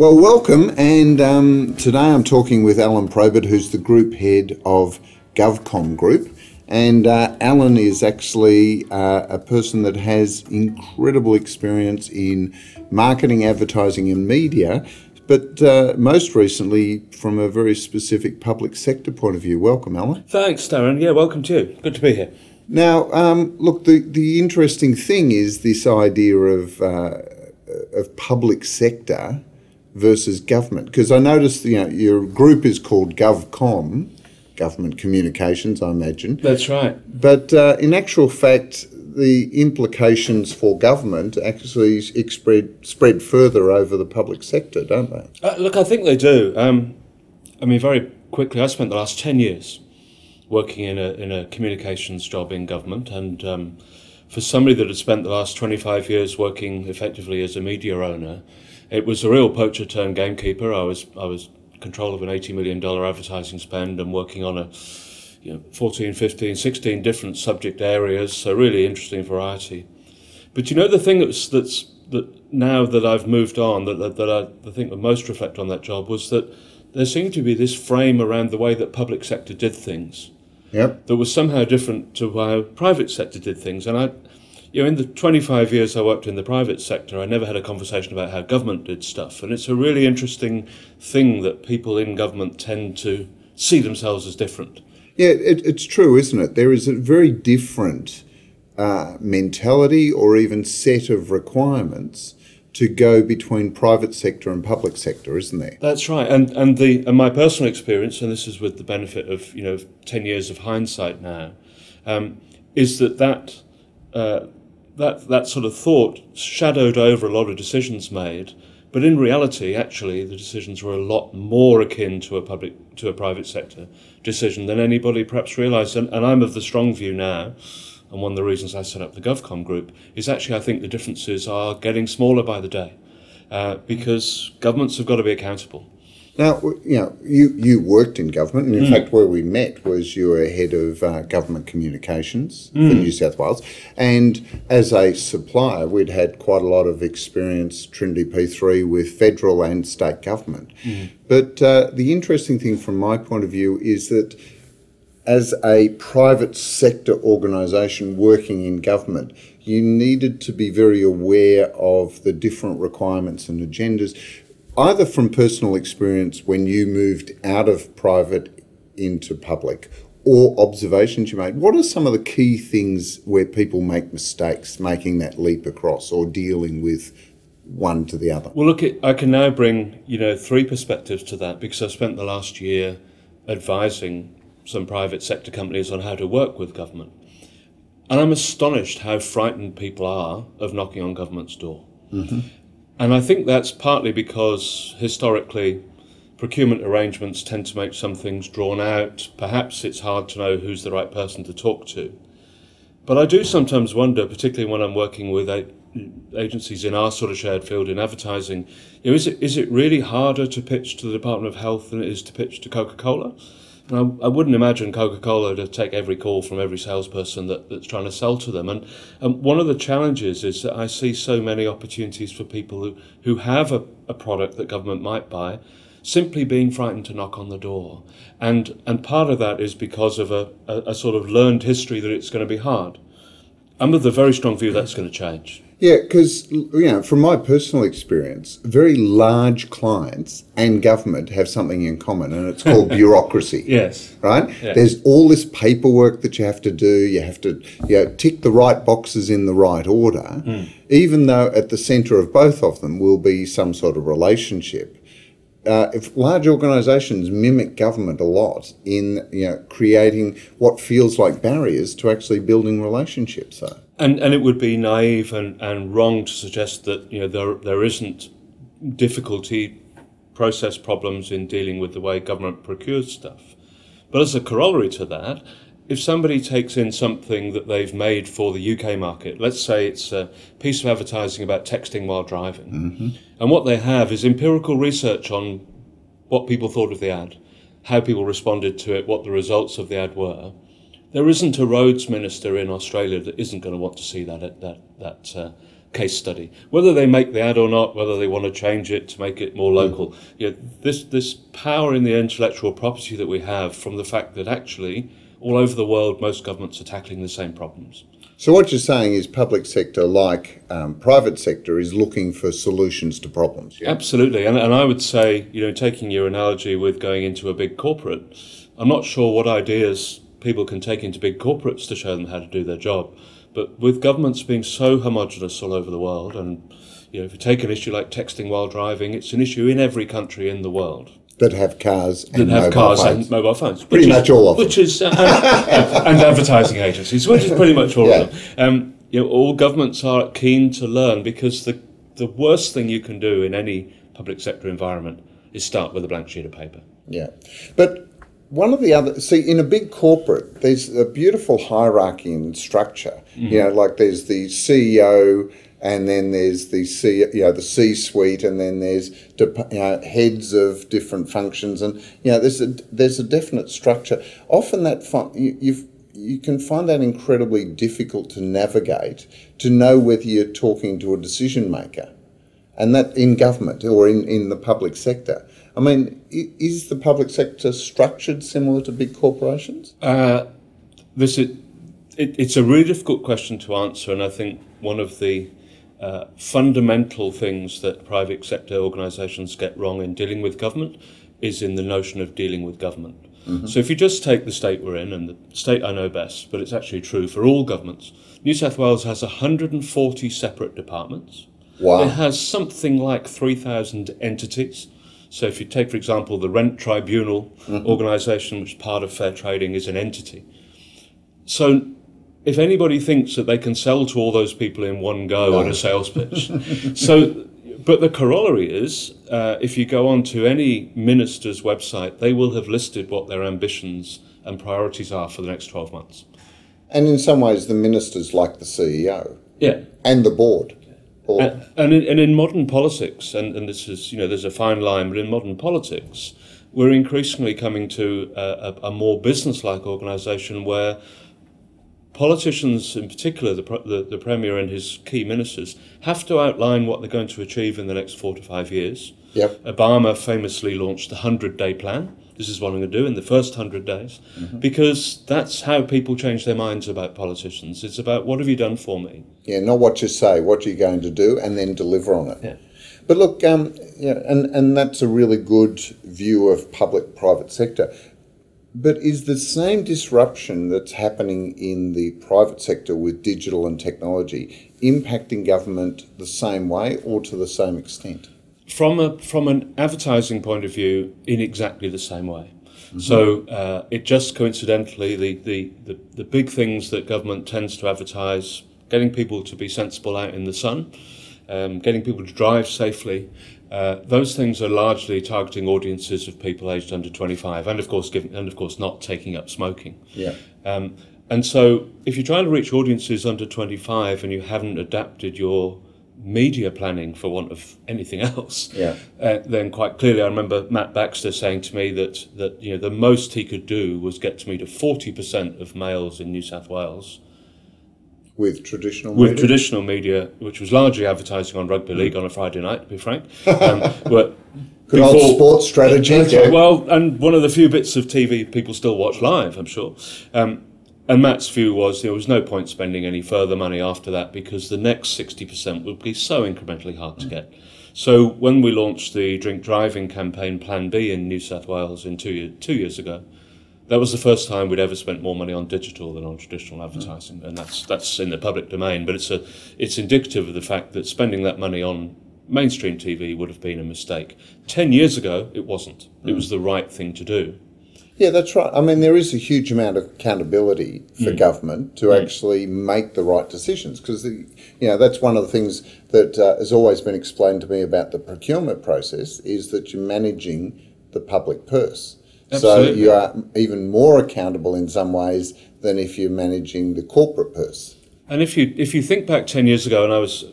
Well, welcome. And um, today I'm talking with Alun Probert, who's the group head of GovCom Group. And uh, Alun is actually uh, a person that has incredible experience in marketing, advertising, and media, but uh, most recently from a very specific public sector point of view. Welcome, Alun. Thanks, Darren. Yeah, welcome to you. Good to be here. Now, um, look, the, the interesting thing is this idea of, uh, of public sector versus government, because I noticed you know your group is called GovCom, Government Communications, I imagine. That's right. But uh, in actual fact, the implications for government actually spread spread further over the public sector, don't they? Uh, look, I think they do. Um, I mean, very quickly, I spent the last ten years working in a in a communications job in government, and um, for somebody that had spent the last twenty five years working effectively as a media owner, it was a real poacher turned gamekeeper. I was I was control of an eighty million dollar advertising spend and working on a you know 14, 15, 16 different subject areas. So really interesting variety. But you know the thing that's that's that now that I've moved on that that, that I, I think the most reflect on that job was that there seemed to be this frame around the way that public sector did things Yep. that was somehow different to how private sector did things. And I, you know, in the 25 years I worked in the private sector, I never had a conversation about how government did stuff. And it's a really interesting thing that people in government tend to see themselves as different. Yeah, it, it's true, isn't it? There is a very different uh, mentality or even set of requirements to go between private sector and public sector, isn't there? That's right, and and the and my personal experience, and this is with the benefit of you know ten years of hindsight now, um, is that that uh, that that sort of thought shadowed over a lot of decisions made, but in reality, actually, the decisions were a lot more akin to a public to a private sector decision than anybody perhaps realised, and, and I'm of the strong view now. And one of the reasons I set up the GovCom group is actually I think the differences are getting smaller by the day uh, because governments have got to be accountable. Now, you know, you, you worked in government, and in fact, where we met was you were head of uh, government communications for New South Wales. And as a supplier, we'd had quite a lot of experience, TrinityP3, with federal and state government. But uh, the interesting thing from my point of view is that as a private sector organisation working in government, you needed to be very aware of the different requirements and agendas, either from personal experience when you moved out of private into public or observations you made. What are some of the key things where people make mistakes making that leap across or dealing with one to the other? Well, look, I can now bring you know three perspectives to that because I've spent the last year advising some private sector companies on how to work with government, and I'm astonished how frightened people are of knocking on government's door. Mm-hmm. And I think that's partly because historically procurement arrangements tend to make some things drawn out. Perhaps it's hard to know who's the right person to talk to. But I do sometimes wonder, particularly when I'm working with agencies in our sort of shared field in advertising, you know, is it is it really harder to pitch to the Department of Health than it is to pitch to Coca Cola? I, I wouldn't imagine Coca Cola to take every call from every salesperson that, that's trying to sell to them. And, and one of the challenges is that I see so many opportunities for people who, who have a, a product that government might buy simply being frightened to knock on the door. And, and part of that is because of a, a, a sort of learned history that it's going to be hard. I'm of the very strong view that's going to change. Yeah, because you know, from my personal experience, very large clients and government have something in common, and it's called bureaucracy. Yes. Right? Yeah. There's all this paperwork that you have to do. You have to you know, tick the right boxes in the right order, even though at the centre of both of them will be some sort of relationship. Uh, if large organisations mimic government a lot in you know creating what feels like barriers to actually building relationships, though. And and it would be naive and, and wrong to suggest that you know there there isn't difficulty, process problems in dealing with the way government procures stuff. But as a corollary to that, if somebody takes in something that they've made for the UK market, let's say it's a piece of advertising about texting while driving, mm-hmm. and what they have is empirical research on what people thought of the ad, how people responded to it, what the results of the ad were. There isn't a roads minister in Australia that isn't going to want to see that that that uh, case study. Whether they make the ad or not, whether they want to change it to make it more local, you know, this this power in the intellectual property that we have from the fact that actually all over the world most governments are tackling the same problems. So what you're saying is public sector, like um, private sector, is looking for solutions to problems. Yeah? Absolutely, and and I would say, you know, taking your analogy with going into a big corporate, I'm not sure what ideas people can take into big corporates to show them how to do their job. But with governments being so homogenous all over the world, and you know, if you take an issue like texting while driving, it's an issue in every country in the world that have cars that have cars phones. and mobile phones. Pretty much all of them. Which is uh, and, and, advertising agencies, which is pretty much all yeah. of them. Um, you know, all governments are keen to learn because the the worst thing you can do in any public sector environment is start with a blank sheet of paper. Yeah, but one of the other see in a big corporate there's a beautiful hierarchy and structure mm. you know like there's the ceo and then there's the C, you know, the C-suite, and then there's you know, heads of different functions, and you know, there's a there's a definite structure. Often that fun, you, you can find that incredibly difficult to navigate to know whether you're talking to a decision maker, and that in government or in, in the public sector. I mean, is the public sector structured similar to big corporations? Uh, this is, it, it's a really difficult question to answer, and I think one of the uh, fundamental things that private sector organisations get wrong in dealing with government is in the notion of dealing with government. Mm-hmm. So if you just take the state we're in, and the state I know best, but it's actually true for all governments, New South Wales has 140 separate departments. Wow. It has something like 3,000 entities. So if you take, for example, the Rent Tribunal mm-hmm. organisation, which is part of fair trading, is an entity. So if anybody thinks that they can sell to all those people in one go no. on a sales pitch, so but the corollary is uh, if you go on to any minister's website, they will have listed what their ambitions and priorities are for the next 12 months. And in some ways, the minister's like the CEO. Yeah. And the board. And, uh, and, in, and in modern politics, and, and this is, you know, there's a fine line, but in modern politics, we're increasingly coming to a, a, a more business-like organisation where politicians, in particular the, the, the, Premier and his key ministers, have to outline what they're going to achieve in the next four to five years. Yep. Obama famously launched the 100 day plan. This is what I'm going to do in the first 100 days, mm-hmm. because that's how people change their minds about politicians. It's about what have you done for me? Yeah, not what you say, what you're going to do, and then deliver on it. Yeah. But look, um, yeah, and, and that's a really good view of public private sector. But is the same disruption that's happening in the private sector with digital and technology impacting government the same way or to the same extent? From a from an advertising point of view, in exactly the same way. Mm-hmm. So uh, it just coincidentally the, the, the, the big things that government tends to advertise, getting people to be sensible out in the sun, um, getting people to drive safely, uh, those things are largely targeting audiences of people aged under 25, and of course, given, and of course, not taking up smoking. Yeah. Um, and so, if you're trying to reach audiences under 25 and you haven't adapted your media planning for want of anything else, yeah. Uh, then quite clearly, I remember Matt Baxter saying to me that that you know the most he could do was get to me to 40% of males in New South Wales with traditional with media? traditional media, which was largely advertising on rugby league on a Friday night, to be frank. Um, Good before, old sports strategy. Yeah. Well, and one of the few bits of TV people still watch live, I'm sure. Um, and Matt's view was there was no point spending any further money after that because the next 60% would be so incrementally hard to get. So when we launched the drink driving campaign Plan B in New South Wales in two, year, two years ago, that was the first time we'd ever spent more money on digital than on traditional advertising, mm. and that's that's in the public domain. But it's a it's indicative of the fact that spending that money on mainstream TV would have been a mistake. Ten years ago, it wasn't. Mm. It was the right thing to do. Yeah, that's right. I mean, there is a huge amount of accountability for mm. government to mm. actually make the right decisions because, you know, that's one of the things that uh, has always been explained to me about the procurement process is that you're managing the public purse. Absolutely. So you are even more accountable in some ways than if you're managing the corporate purse. And if you if you think back ten years ago, and I was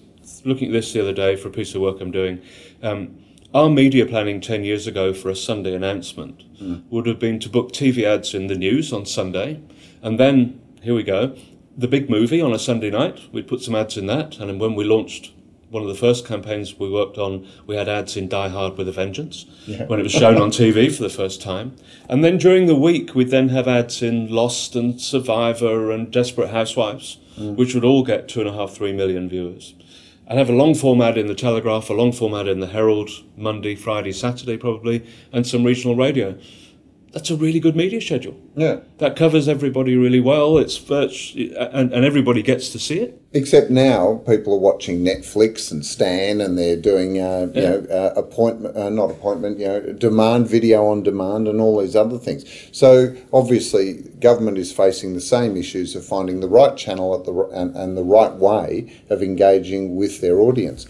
looking at this the other day for a piece of work I'm doing, um, our media planning ten years ago for a Sunday announcement mm. would have been to book TV ads in the news on Sunday, and then here we go, the big movie on a Sunday night. We'd put some ads in that, and when we launched one of the first campaigns we worked on, we had ads in Die Hard with a Vengeance yeah. when it was shown on TV for the first time. And then during the week, we'd then have ads in Lost and Survivor and Desperate Housewives, mm. which would all get two and a half, three million viewers. I'd have a long form ad in the Telegraph, a long form ad in the Herald, Monday, Friday, Saturday probably, and some regional radio that's a really good media schedule. Yeah. That covers everybody really well. It's virtually, and, and everybody gets to see it. Except now people are watching Netflix and Stan and they're doing, uh, yeah. you know, uh, appointment, uh, not appointment, you know, demand video on demand and all these other things. So obviously government is facing the same issues of finding the right channel at the, and, and the right way of engaging with their audience.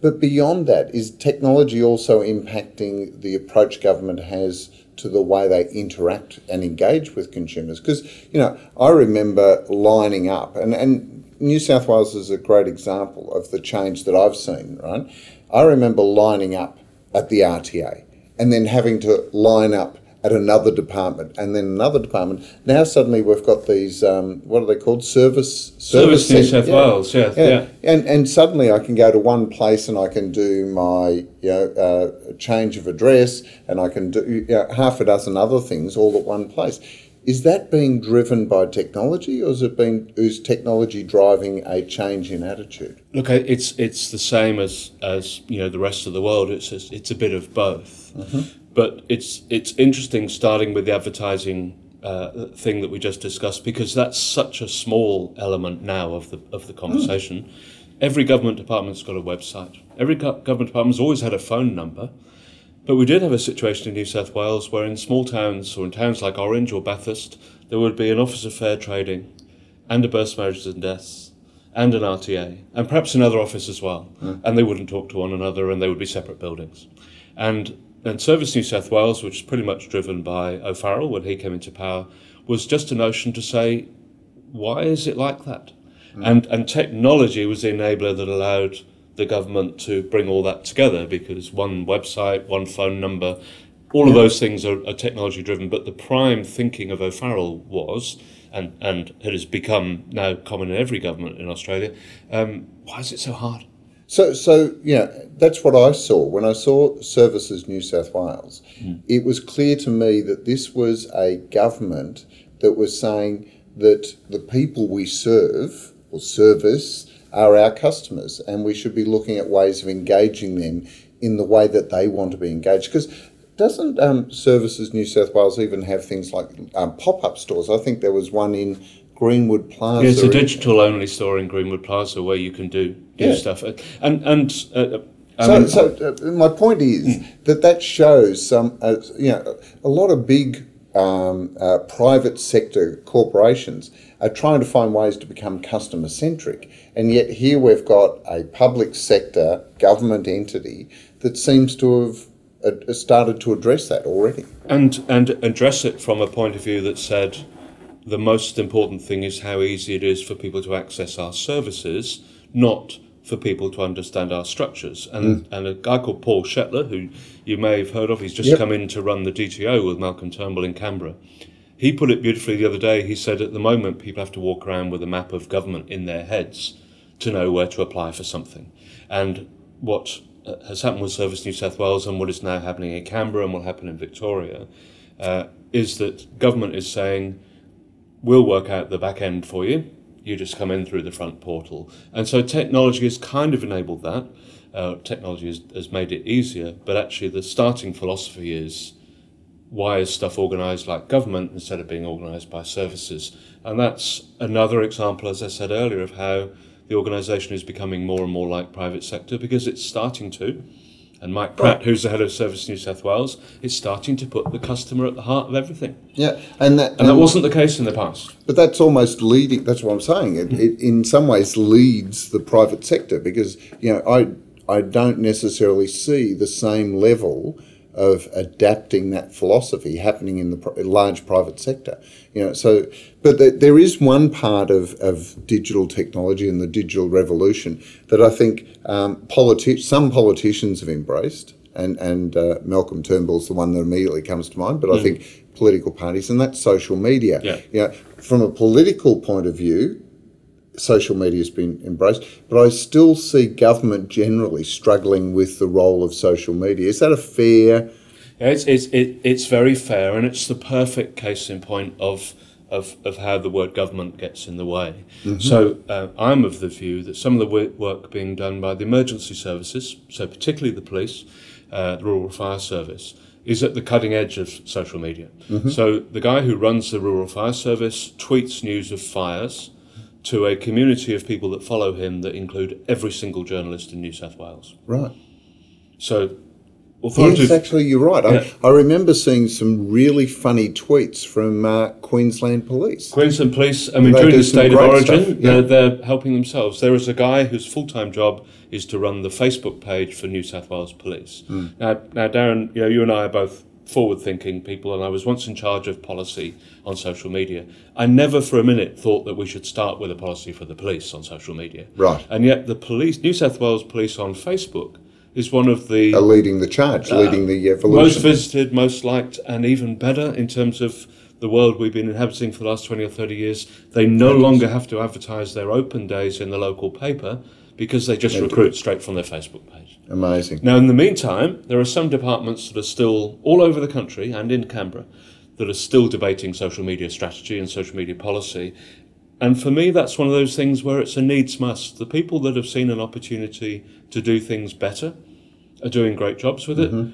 But beyond that, is technology also impacting the approach government has to the way they interact and engage with consumers. Because, you know, I remember lining up, and, and New South Wales is a great example of the change that I've seen, right? I remember lining up at the RTA and then having to line up at another department and then another department. Now suddenly we've got these um, what are they called? Service service, service New South yeah. Wales, yeah, yeah, yeah. And and suddenly I can go to one place and I can do my you know uh, change of address and I can do you know, half a dozen other things all at one place. Is that being driven by technology, or is it being is technology driving a change in attitude? Look, it's it's the same as as you know the rest of the world. It's a, it's a bit of both. Mm-hmm. But it's it's interesting starting with the advertising uh, thing that we just discussed because that's such a small element now of the of the conversation. Mm. Every government department's got a website. Every government department's always had a phone number. But we did have a situation in New South Wales where in small towns or in towns like Orange or Bathurst, there would be an Office of Fair Trading and a Births, Marriages and Deaths and an RTA and perhaps another office as well. Mm. And they wouldn't talk to one another and they would be separate buildings. And and Service New South Wales, which is pretty much driven by O'Farrell when he came into power, was just a notion to say, why is it like that? Mm. And, and technology was the enabler that allowed the government to bring all that together because one website, one phone number, all yeah. of those things are, are technology driven. But the prime thinking of O'Farrell was, and, and it has become now common in every government in Australia, um, why is it so hard? So, so yeah, that's what I saw when I saw Services New South Wales. Mm. It was clear to me that this was a government that was saying that the people we serve or service are our customers, and we should be looking at ways of engaging them in the way that they want to be engaged. Because doesn't um, Services New South Wales even have things like um, pop up stores? I think there was one in Greenwood Plaza. Yeah, it's a digital only store in Greenwood Plaza where you can do, do yeah. stuff. And and uh, so, mean, so uh, my point is mm. that that shows some, uh, you know, a lot of big um, uh, private sector corporations are trying to find ways to become customer centric, and yet here we've got a public sector government entity that seems to have uh, started to address that already, and and address it from a point of view that said the most important thing is how easy it is for people to access our services, not for people to understand our structures. And, mm. and a guy called Paul Shetler, who you may have heard of, he's just yep. come in to run the DTO with Malcolm Turnbull in Canberra. He put it beautifully the other day. He said at the moment people have to walk around with a map of government in their heads to know where to apply for something. And what uh, has happened with Service New South Wales and what is now happening in Canberra and what happened in Victoria uh, is that government is saying, we'll work out the back end for you. You just come in through the front portal. And so technology has kind of enabled that. Uh, technology has, has made it easier, but actually the starting philosophy is why is stuff organised like government instead of being organised by services? And that's another example, as I said earlier, of how the organisation is becoming more and more like private sector because it's starting to. And Mike Pratt, who's the head of Service New South Wales, is starting to put the customer at the heart of everything. Yeah, and that, and that wasn't the case in the past. But that's almost leading. That's what I'm saying. It, it, in some ways, leads the private sector because you know I I don't necessarily see the same level of adapting that philosophy happening in the large private sector. You know, so but the, there is one part of, of digital technology and the digital revolution that I think um, politi- some politicians have embraced, and and uh, Malcolm Turnbull's the one that immediately comes to mind. But mm. I think political parties and that's social media. Yeah. You know, from a political point of view, social media has been embraced, but I still see government generally struggling with the role of social media. Is that a fair? Yeah, it's, it's, it, it's very fair, and it's the perfect case in point of, of, of how the word government gets in the way. Mm-hmm. So uh, I'm of the view that some of the work being done by the emergency services, so particularly the police, uh, the Rural Fire Service, is at the cutting edge of social media. Mm-hmm. So the guy who runs the Rural Fire Service tweets news of fires to a community of people that follow him that include every single journalist in New South Wales. Right. So Yes, actually, you're right. Yeah. I, I, remember seeing some really funny tweets from uh, Queensland Police. Queensland Police, I mean, they during the state of origin, yeah. they're, they're, helping themselves. There is a guy whose full time job is to run the Facebook page for New South Wales Police. Mm. Now, now, Darren, you know, you and I are both forward-thinking people, and I was once in charge of policy on social media. I never, for a minute, thought that we should start with a policy for the police on social media. Right. And yet, the police, New South Wales Police on Facebook, is one of the are leading the charge, uh, leading the evolution. Most visited, most liked, and even better in terms of the world we've been inhabiting for the last 20 or 30 years. They no longer have to advertise their open days in the local paper because they just recruit straight from their Facebook page. Amazing. Now, in the meantime, there are some departments that are still all over the country and in Canberra that are still debating social media strategy and social media policy. And for me, that's one of those things where it's a needs must. The people that have seen an opportunity to do things better are doing great jobs with mm-hmm.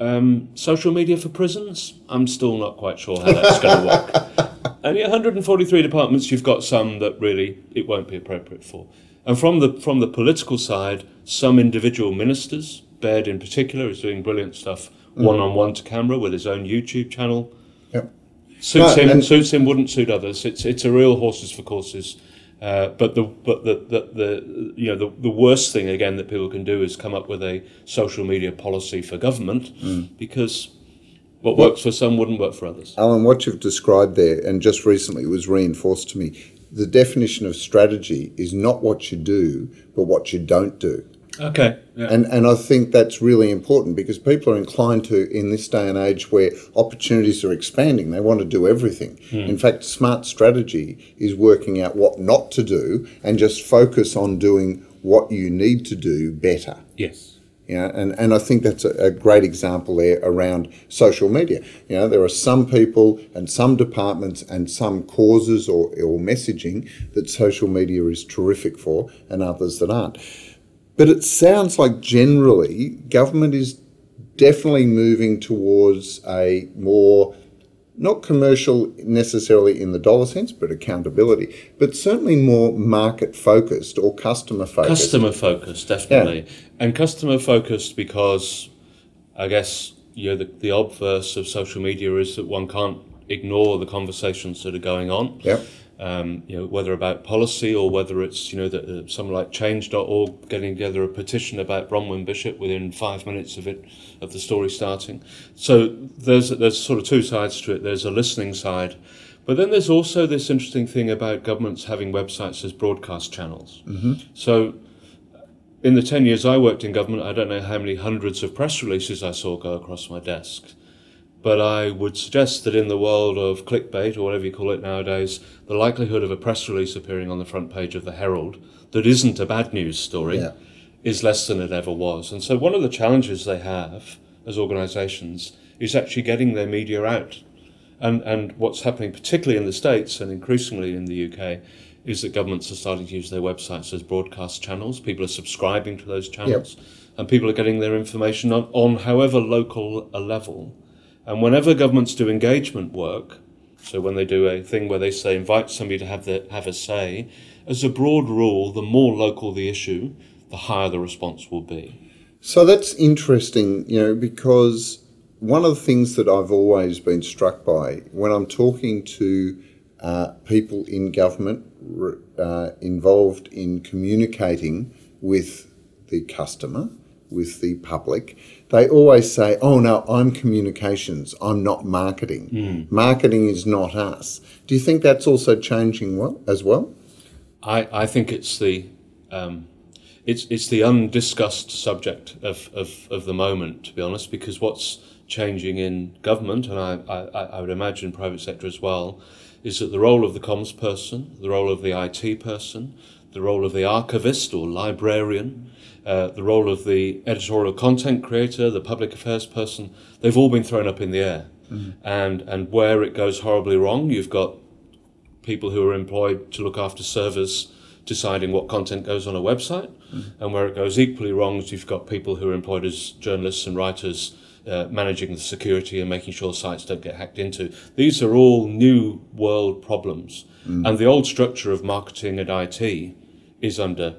it. Um, social media for prisons, I'm still not quite sure how that's going to work. And 143 departments, you've got some that really it won't be appropriate for. And from the from the political side, some individual ministers, Baird in particular, is doing brilliant stuff one on one to camera with his own YouTube channel. Yep. Suits no, him, suits him, wouldn't suit others. It's it's a real horses for courses. Uh, but the but the, the, the you know the, the worst thing again that people can do is come up with a social media policy for government mm. because what works for some wouldn't work for others. Alun, what you've described there, and just recently was reinforced to me, the definition of strategy is not what you do, but what you don't do. Okay. Yeah. And and I think that's really important because people are inclined to in this day and age where opportunities are expanding, they want to do everything. Mm. In fact, smart strategy is working out what not to do and just focus on doing what you need to do better. Yes. You know, and, and I think that's a, a, great example there around social media. You know, there are some people and some departments and some causes or, or messaging that social media is terrific for and others that aren't. But it sounds like generally government is definitely moving towards a more not commercial necessarily in the dollar sense, but accountability, but certainly more market focused or customer focused. Customer focused, definitely. Yeah. And customer focused because I guess you know the, the obverse of social media is that one can't ignore the conversations that are going on. Yep um, you know, whether about policy or whether it's, you know, that uh, someone like Change.org getting together a petition about Bronwyn Bishop within five minutes of it, of the story starting. So there's there's sort of two sides to it. There's a listening side, but then there's also this interesting thing about governments having websites as broadcast channels. Mm-hmm. So in the 10 years I worked in government, I don't know how many hundreds of press releases I saw go across my desk. But I would suggest that in the world of clickbait, or whatever you call it nowadays, the likelihood of a press release appearing on the front page of the Herald that isn't a bad news story yeah. is less than it ever was. And so one of the challenges they have as organisations is actually getting their media out. And, and what's happening, particularly in the States and increasingly in the UK, is that governments are starting to use their websites as broadcast channels. People are subscribing to those channels, yep. and people are getting their information on, on however local a level and whenever governments do engagement work, so when they do a thing where they say invite somebody to have the, have a say, as a broad rule, the more local the issue, the higher the response will be. So that's interesting, you know, because one of the things that I've always been struck by when I'm talking to uh, people in government uh, involved in communicating with the customer, with the public, they always say, oh no, I'm communications, I'm not marketing. Mm. Marketing is not us. Do you think that's also changing well as well? I, I think it's the um, it's it's the undiscussed subject of, of, of the moment, to be honest, because what's changing in government, and I, I, I would imagine private sector as well, is that the role of the comms person, the role of the IT person, the role of the archivist or librarian, uh, the role of the editorial content creator, the public affairs person, they've all been thrown up in the air. Mm. And, and where it goes horribly wrong, you've got people who are employed to look after servers deciding what content goes on a website. Mm. And where it goes equally wrong is you've got people who are employed as journalists and writers uh, managing the security and making sure sites don't get hacked into. These are all new world problems. Mm. And the old structure of marketing and IT is under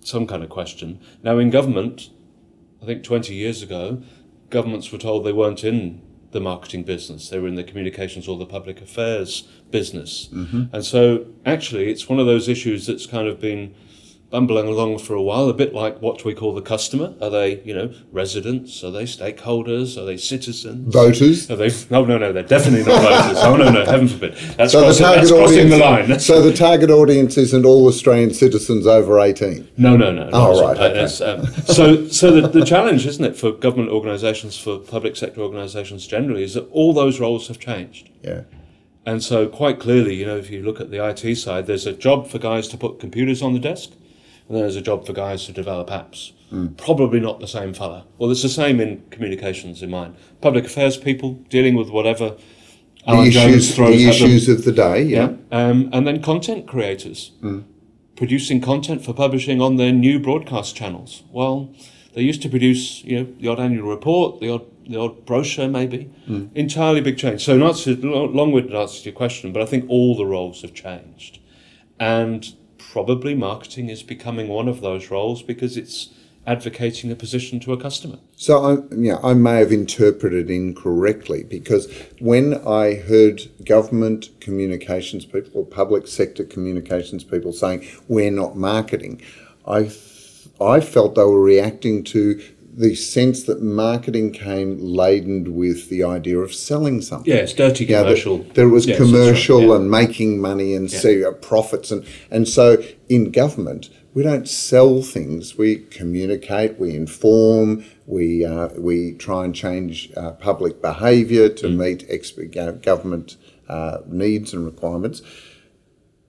some kind of question. Now, in government, I think 20 years ago, governments were told they weren't in the marketing business, they were in the communications or the public affairs business. Mm-hmm. And so, actually, it's one of those issues that's kind of been bumbling along for a while, a bit like what we call the customer. Are they, you know, residents? Are they stakeholders? Are they citizens? Voters? Are they? No, no, no. They're definitely not voters. Oh no, no, heaven forbid. That's, so crossing, the target that's crossing the line. So the target audience isn't all Australian citizens over eighteen. No, no, no. Oh right. Okay. Um, so, so the, the challenge, isn't it, for government organisations, for public sector organisations generally, is that all those roles have changed. Yeah. And so, quite clearly, you know, if you look at the IT side, there's a job for guys to put computers on the desk and there's a job for guys to develop apps. Mm. Probably not the same fella. Well, it's the same in communications in mine. Public affairs people dealing with whatever Alan the issues, the issues of the day, yeah. yeah. Um, and then content creators mm. producing content for publishing on their new broadcast channels. Well, they used to produce, you know, the odd annual report, the odd the odd brochure, maybe. Mm. Entirely big change. So, not long-winded answer to your question, but I think all the roles have changed, and probably marketing is becoming one of those roles because it's advocating a position to a customer. So I, yeah, I may have interpreted incorrectly because when I heard government communications people or public sector communications people saying we're not marketing, I I felt they were reacting to the sense that marketing came laden with the idea of selling something. Yeah, it's dirty commercial. Yeah, there was yes, commercial right. yeah. and making money and yeah. see uh, profits and and so in government we don't sell things. We communicate, we inform, we uh, we try and change uh, public behaviour to mm. meet exp- government uh, needs and requirements.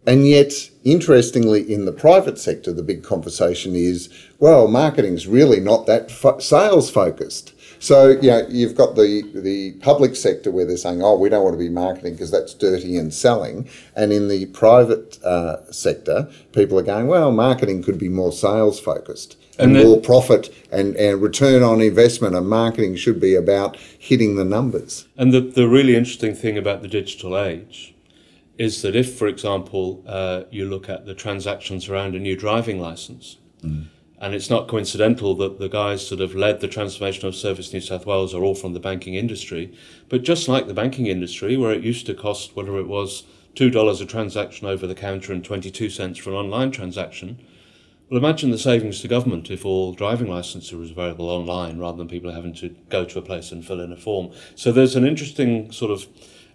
And yet, interestingly, in the private sector, the big conversation is, well, marketing's really not that fo- sales focused. So, you know, you've got the, the public sector where they're saying, oh, we don't want to be marketing because that's dirty and selling. And in the private uh, sector, people are going, well, marketing could be more sales focused and, and more profit and, and return on investment. And marketing should be about hitting the numbers. And the, the really interesting thing about the digital age is that if, for example, uh, you look at the transactions around a new driving license, mm. and it's not coincidental that the guys that have led the transformation of Service New South Wales are all from the banking industry, but just like the banking industry, where it used to cost whatever it was, $2 a transaction over the counter and 22 cents for an online transaction. Well, imagine the savings to government if all driving licenses were available online rather than people having to go to a place and fill in a form. So there's an interesting sort of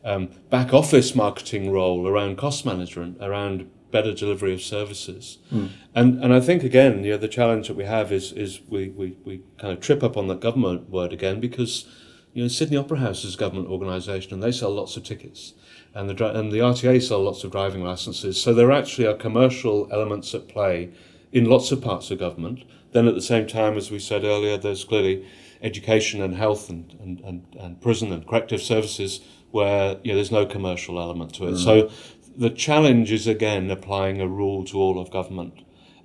um, back office marketing role around cost management, around better delivery of services. Mm. And and I think again, you know, the challenge that we have is is we, we, we kind of trip up on the government word again because you know Sydney Opera House is a government organisation and they sell lots of tickets. And the and the RTA sell lots of driving licenses. So there actually are commercial elements at play in lots of parts of government. Then at the same time, as we said earlier, there's clearly education and health and, and, and, and prison and corrective services where you know, there's no commercial element to it. Mm. So the challenge is again applying a rule to all of government.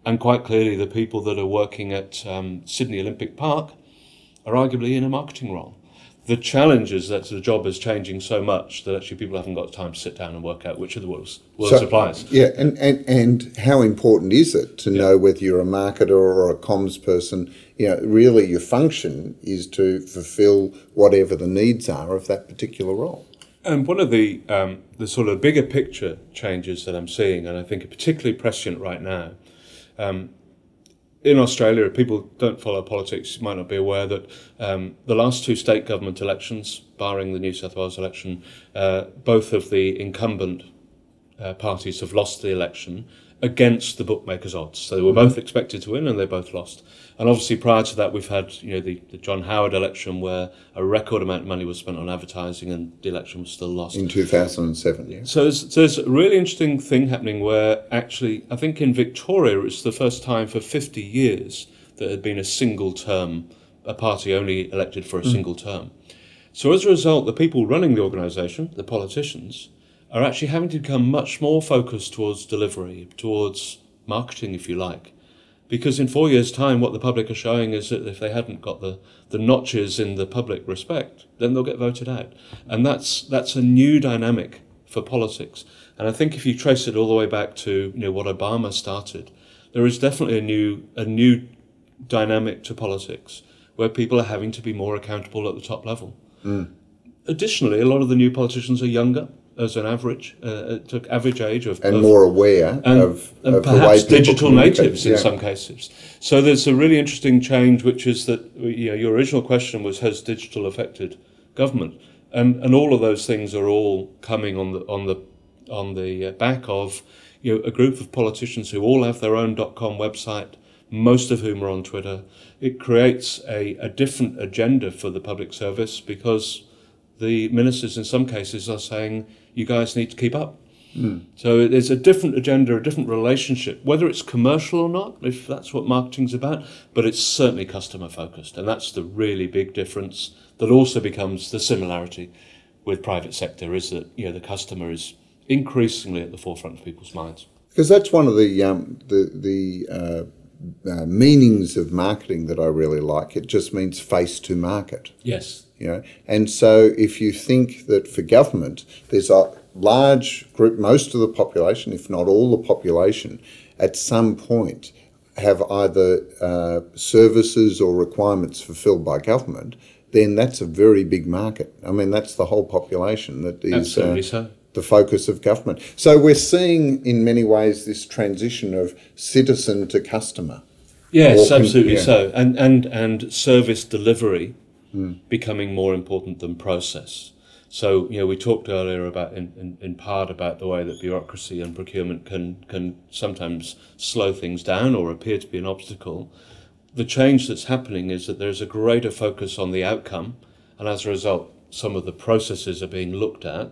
And quite clearly, the people that are working at um, Sydney Olympic Park are arguably in a marketing role. The challenge is that the job is changing so much that actually people haven't got time to sit down and work out which of the world's, world's so, suppliers. Yeah, and, and, and how important is it to yeah. know whether you're a marketer or a comms person you know, really your function is to fulfill whatever the needs are of that particular role. And one of the um, the sort of bigger picture changes that I'm seeing, and I think are particularly prescient right now, um, in Australia, if people don't follow politics, might not be aware that um, the last two state government elections, barring the New South Wales election, uh, both of the incumbent uh, parties have lost the election, against the bookmakers' odds. So they were both expected to win and they both lost. And obviously, prior to that, we've had you know the, the John Howard election where a record amount of money was spent on advertising and the election was still lost. In 2007, yeah. So there's, so there's a really interesting thing happening where actually, I think in Victoria, it's the first time for 50 years that had been a single term, a party only elected for a hmm. single term. So as a result, the people running the organisation, the politicians, are actually having to become much more focused towards delivery, towards marketing, if you like. Because in four years' time, what the public are showing is that if they hadn't got the, the notches in the public respect, then they'll get voted out. And that's, that's a new dynamic for politics. And I think if you trace it all the way back to you know, what Obama started, there is definitely a new, a new dynamic to politics where people are having to be more accountable at the top level. Mm. Additionally, a lot of the new politicians are younger as an average, uh, to average age of And of- more aware and, of, and of the way perhaps digital natives in Yeah. some cases. So there's a really interesting change, which is that you know, your original question was has digital affected government, and and all of those things are all coming on the on the on the uh, back of you know a group of politicians who all have their own .com website. Most of whom are on Twitter. It creates a, a different agenda for the public service because the ministers, in some cases, are saying, you guys need to keep up. So there's a different agenda, a different relationship, whether it's commercial or not, if that's what marketing's about, but it's certainly customer focused. And that's the really big difference that also becomes the similarity with private sector is that you know the customer is increasingly at the forefront of people's minds. Because that's one of the um, the the uh, uh, meanings of marketing that I really like. It just means face to market. Yes. You know, and so if you think that for government, there's a large group, most of the population, if not all the population, at some point have either uh, services or requirements fulfilled by government, then that's a very big market. I mean, that's the whole population that is uh, so. the focus of government. So we're seeing in many ways this transition of citizen to customer. Yes, absolutely so. And, and, and service delivery Mm. becoming more important than process. So, you know, we talked earlier about, in, in, in part, about the way that bureaucracy and procurement can, can sometimes slow things down or appear to be an obstacle. The change that's happening is that there's a greater focus on the outcome, and as a result, some of the processes are being looked at.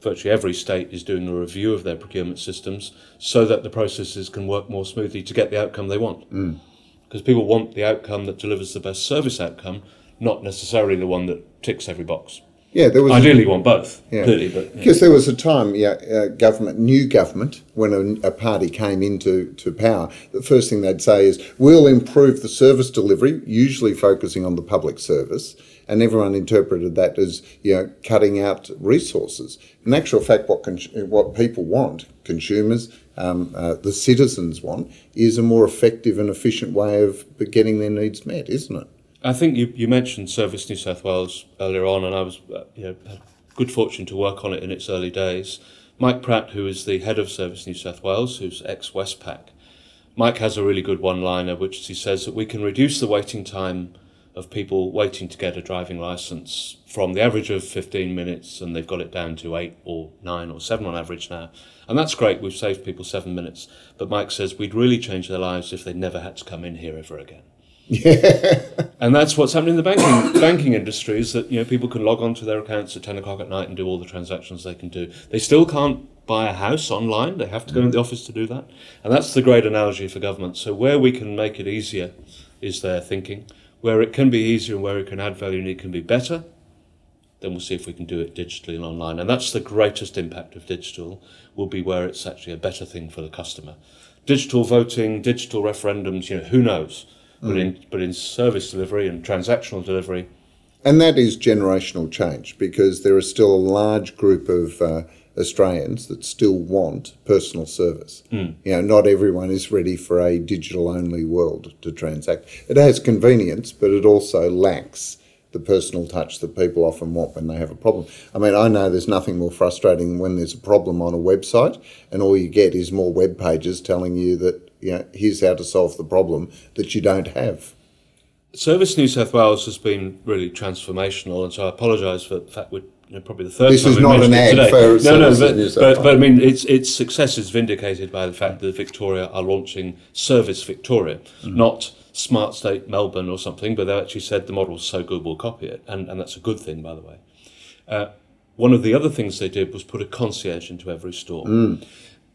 Virtually every state is doing a review of their procurement systems so that the processes can work more smoothly to get the outcome they want mm. because people want the outcome that delivers the best service outcome, not necessarily the one that ticks every box. Yeah, there was Ideally, you want both, Yeah. clearly, but yeah. Because there was a time, yeah, uh, government, new government, when a, a party came into to power, the first thing they'd say is, "We'll improve the service delivery," usually focusing on the public service, and everyone interpreted that as you know cutting out resources. In actual fact, what cons- what people want, consumers, um, uh, the citizens want, is a more effective and efficient way of getting their needs met, isn't it? I think you, you mentioned Service New South Wales earlier on, and I was uh, you know had good fortune to work on it in its early days. Mike Pratt, who is the head of Service New South Wales, who's ex Westpac, Mike has a really good one-liner, which he says that we can reduce the waiting time of people waiting to get a driving license from the average of 15 minutes, and they've got it down to eight or nine or seven on average now. And that's great. We've saved people seven minutes. But Mike says we'd really change their lives if they never had to come in here ever again. And that's what's happening in the banking banking industry is that you know people can log on to their accounts at ten o'clock at night and do all the transactions they can do. They still can't buy a house online. They have to go into the office to do that. And that's the great analogy for government. So where we can make it easier is their thinking. Where it can be easier and where it can add value and it can be better, then we'll see if we can do it digitally and online. And that's the greatest impact of digital will be where it's actually a better thing for the customer. Digital voting, digital referendums, you know, who knows? But in but in service delivery and transactional delivery, And that is generational change because there is still a large group of uh, Australians that still want personal service. You know, not everyone is ready for a digital only world to transact. It has convenience, but it also lacks the personal touch that people often want when they have a problem. I mean, I know there's nothing more frustrating than when there's a problem on a website and all you get is more web pages telling you that, you know, here's how to solve the problem that you don't have. Service New South Wales has been really transformational, and so I apologise for the fact we're you know, probably the third This time is not an ad today. for no, no, but, South but, but I mean, its its success is vindicated by the fact that Victoria are launching Service Victoria, Mm. not Smart State Melbourne or something, but they actually said the model's so good we'll copy it, and and that's a good thing, by the way. Uh, one of the other things they did was put a concierge into every store.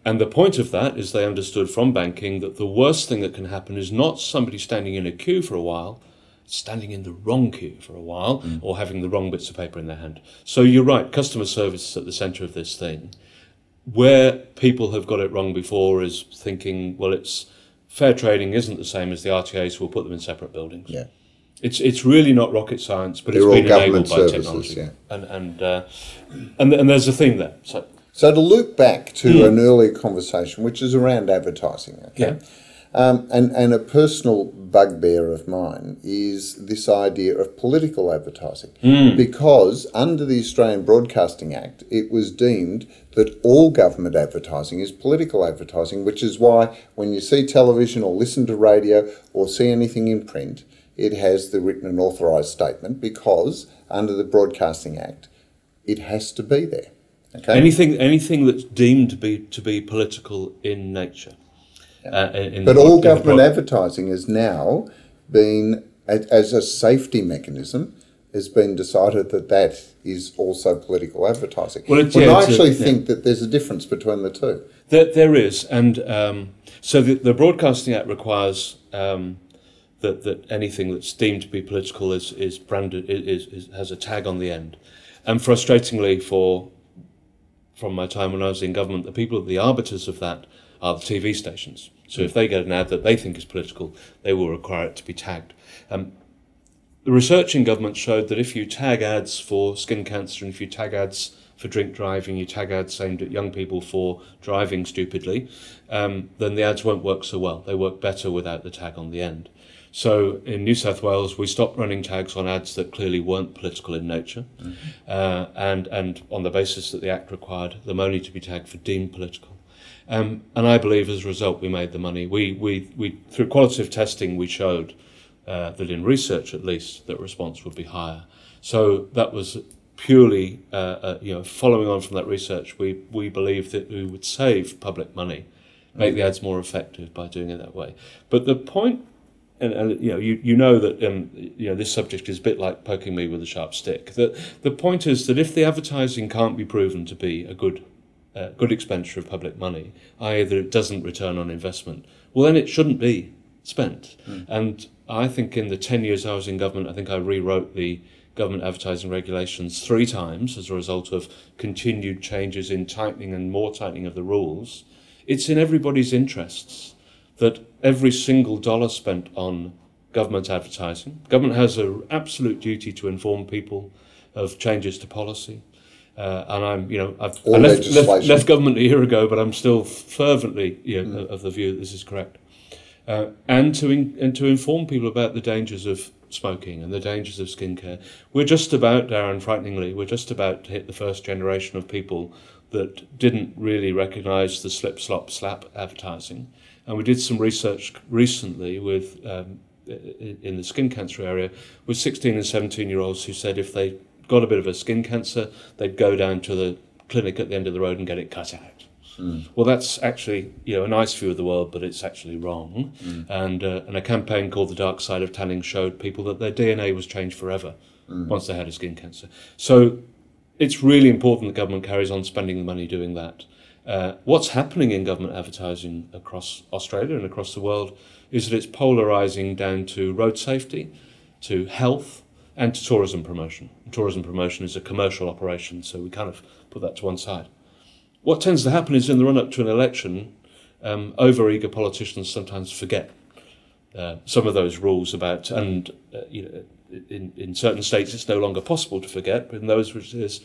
And the point of that is they understood from banking that the worst thing that can happen is not somebody standing in a queue for a while, standing in the wrong queue for a while, or having the wrong bits of paper in their hand. So you're right, customer service is at the centre of this thing. Where people have got it wrong before is thinking, well, it's fair trading isn't the same as the RTA, so we'll put them in separate buildings. Yeah. It's it's really not rocket science, but They're it's been enabled by services, technology. yeah. And and uh, and and there's a theme there. So So to loop back to an earlier conversation, which is around advertising, okay? Yeah. Um, and, and a personal bugbear of mine is this idea of political advertising. Because under the Australian Broadcasting Act, it was deemed that all government advertising is political advertising, which is why when you see television or listen to radio or see anything in print, it has the written and authorised statement because under the Broadcasting Act, it has to be there. Okay. anything anything that's deemed to be to be political in nature. Uh, in- But the- all government advertising has now been, as a safety mechanism, has been decided that that is also political advertising. Well, yeah, I it's a- actually yeah. think that there's a difference between the two. There, there is, and um, so the, the Broadcasting Act requires um, that that anything that's deemed to be political is is branded is, is has a tag on the end, and frustratingly for from my time when I was in government, the people the arbiters of that are the TV stations. So if they get an ad that they think is political, they will require it to be tagged. Um, the research in government showed that if you tag ads for skin cancer and if you tag ads for drink driving, you tag ads aimed at young people for driving stupidly, um, then the ads won't work so well. They work better without the tag on the end. So in New South Wales, we stopped running tags on ads that clearly weren't political in nature, uh, and and on the basis that the Act required them only to be tagged for deemed political. Um, and I believe as a result we made the money. We we, we through qualitative testing we showed uh, that in research at least that response would be higher. So that was purely uh, uh, you know following on from that research. We we believe that we would save public money, make the ads more effective by doing it that way. But the point and, and you know you, you know that um, you know this subject is a bit like poking me with a sharp stick. That the point is that if the advertising can't be proven to be a good uh, good expenditure of public money, i.e. that it doesn't return on investment, well then it shouldn't be spent. And I think in the ten years I was in government, I think I rewrote the government advertising regulations three times as a result of continued changes in tightening and more tightening of the rules. It's in everybody's interests that every single dollar spent on government advertising, government has an absolute duty to inform people of changes to policy. Uh, and I'm, you know, I've I left, left, left government a year ago, but I'm still fervently you know, of the view that this is correct. Uh, and to in, and to inform people about the dangers of smoking and the dangers of skincare. We're just about, Darren, frighteningly, we're just about to hit the first generation of people that didn't really recognise the slip, slop, slap advertising. And we did some research recently with um, in the skin cancer area with 16 and 17 year olds who said if they got a bit of a skin cancer, they'd go down to the clinic at the end of the road and get it cut out. Well, that's actually you know a nice view of the world, but it's actually wrong. And uh, and a campaign called the Dark Side of Tanning showed people that their DNA was changed forever once they had a skin cancer. So it's really important the government carries on spending the money doing that. Uh, what's happening in government advertising across Australia and across the world is that it's polarising down to road safety, to health, and to tourism promotion. Tourism promotion is a commercial operation, so we kind of put that to one side. What tends to happen is in the run up to an election, um, overeager politicians sometimes forget uh, some of those rules about, and uh, you know, in, in certain states it's no longer possible to forget, but in those which it is.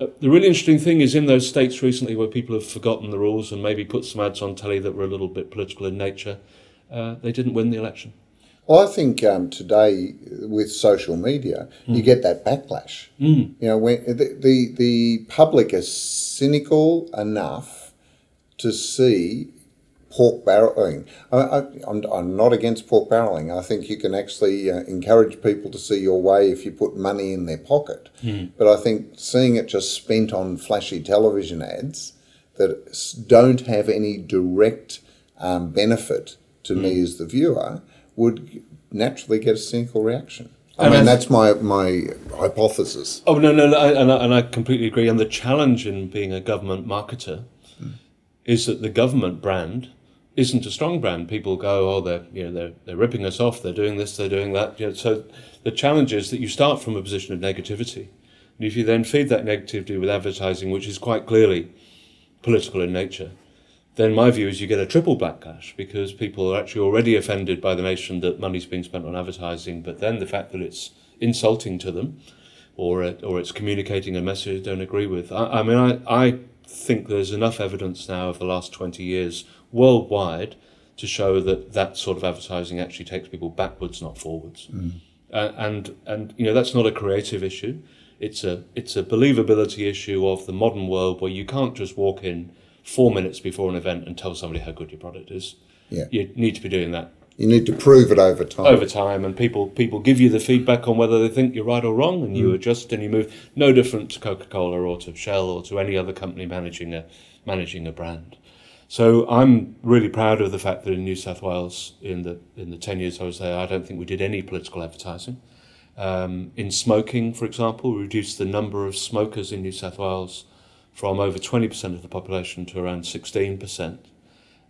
Uh, the really interesting thing is in those states recently where people have forgotten the rules and maybe put some ads on telly that were a little bit political in nature, uh, they didn't win the election. Well, I think um, today with social media, you get that backlash. You know, when the, the the public is cynical enough to see pork barreling. I, I, I'm, I'm not against pork barreling. I think you can actually uh, encourage people to see your way if you put money in their pocket. But I think seeing it just spent on flashy television ads that don't have any direct um, benefit to me as the viewer would naturally get a cynical reaction. I And mean, that's my, my hypothesis. Oh no, no, no I, and, I, and I completely agree. And the challenge in being a government marketer is that the government brand isn't a strong brand. People go, oh, they're you know they're they're ripping us off. They're doing this. They're doing that. You know, so the challenge is that you start from a position of negativity, and if you then feed that negativity with advertising, which is quite clearly political in nature, then my view is you get a triple backlash because people are actually already offended by the notion that money's being spent on advertising, but then the fact that it's insulting to them or or it's communicating a message they don't agree with. I, I mean, I, I think there's enough evidence now of the last 20 years worldwide to show that that sort of advertising actually takes people backwards, not forwards. Uh, and and you know that's not a creative issue. It's a it's a believability issue of the modern world where you can't just walk in four minutes before an event and tell somebody how good your product is. Yeah. You need to be doing that You need to prove it over time. over time, and people people give you the feedback on whether they think you're right or wrong, and you adjust and you move. No different to Coca Cola or to Shell or to any other company managing a managing a brand. So I'm really proud of the fact that in New South Wales, in the in the ten years I was there, I don't think we did any political advertising. Um, in smoking, for example, we reduced the number of smokers in New South Wales from over 20% of the population to around 16%.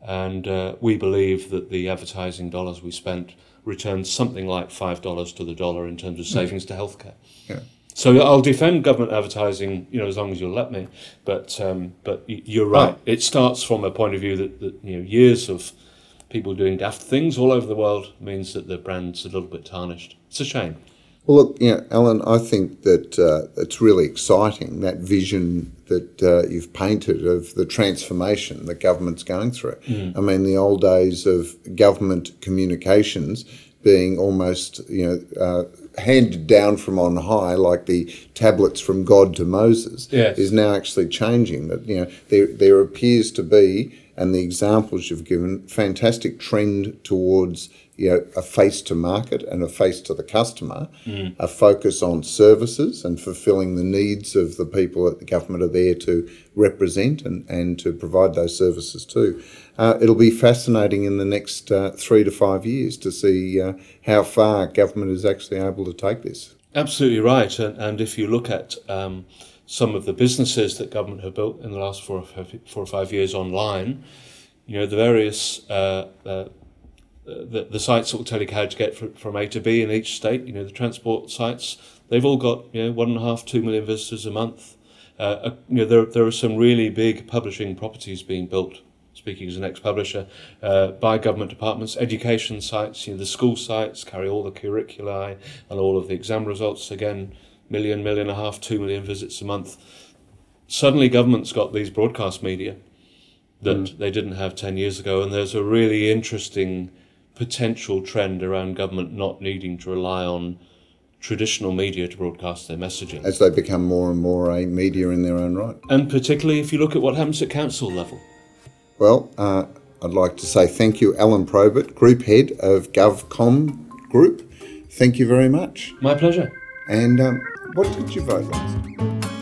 And uh, we believe that the advertising dollars we spent returned something like $5 to the dollar in terms of savings to healthcare. Yeah. So I'll defend government advertising, you know, as long as you'll let me. But um, but you're right. It starts from a point of view that, that you know years of people doing daft things all over the world means that the brand's a little bit tarnished. It's a shame. Well, look, you know, Alun, I think that uh, it's really exciting that vision that uh, you've painted of the transformation that government's going through. I mean, the old days of government communications being almost, you know, uh, handed down from on high, like the tablets from God to Moses, Yes. is now actually changing. That you know, there there appears to be, and the examples you've given, fantastic trend towards you know a face to market and a face to the customer, a focus on services and fulfilling the needs of the people that the government are there to represent and, and to provide those services to. Uh, it'll be fascinating in the next uh, three to five years to see uh, how far government is actually able to take this. Absolutely right. And, and if you look at um, some of the businesses that government have built in the last four or five, four or five years online, you know, the various uh, uh, the, the sites that will tell you how to get from, from A to B in each state, you know, the transport sites, they've all got, you know, one and a half, two million visitors a month. Uh, uh, you know, there, there are some really big publishing properties being built, speaking as an ex-publisher, uh, by government departments, education sites, you know, the school sites carry all the curricula and all of the exam results, again, million, million and a half, two million visits a month. Suddenly government's got these broadcast media that they didn't have 10 years ago, and there's a really interesting potential trend around government not needing to rely on traditional media to broadcast their messaging. As they become more and more a media in their own right. And particularly if you look at what happens at council level. Well, uh, I'd like to say thank you, Alun Probert, Group Head of GovCom Group. Thank you very much. My pleasure. And um, what did you vote last?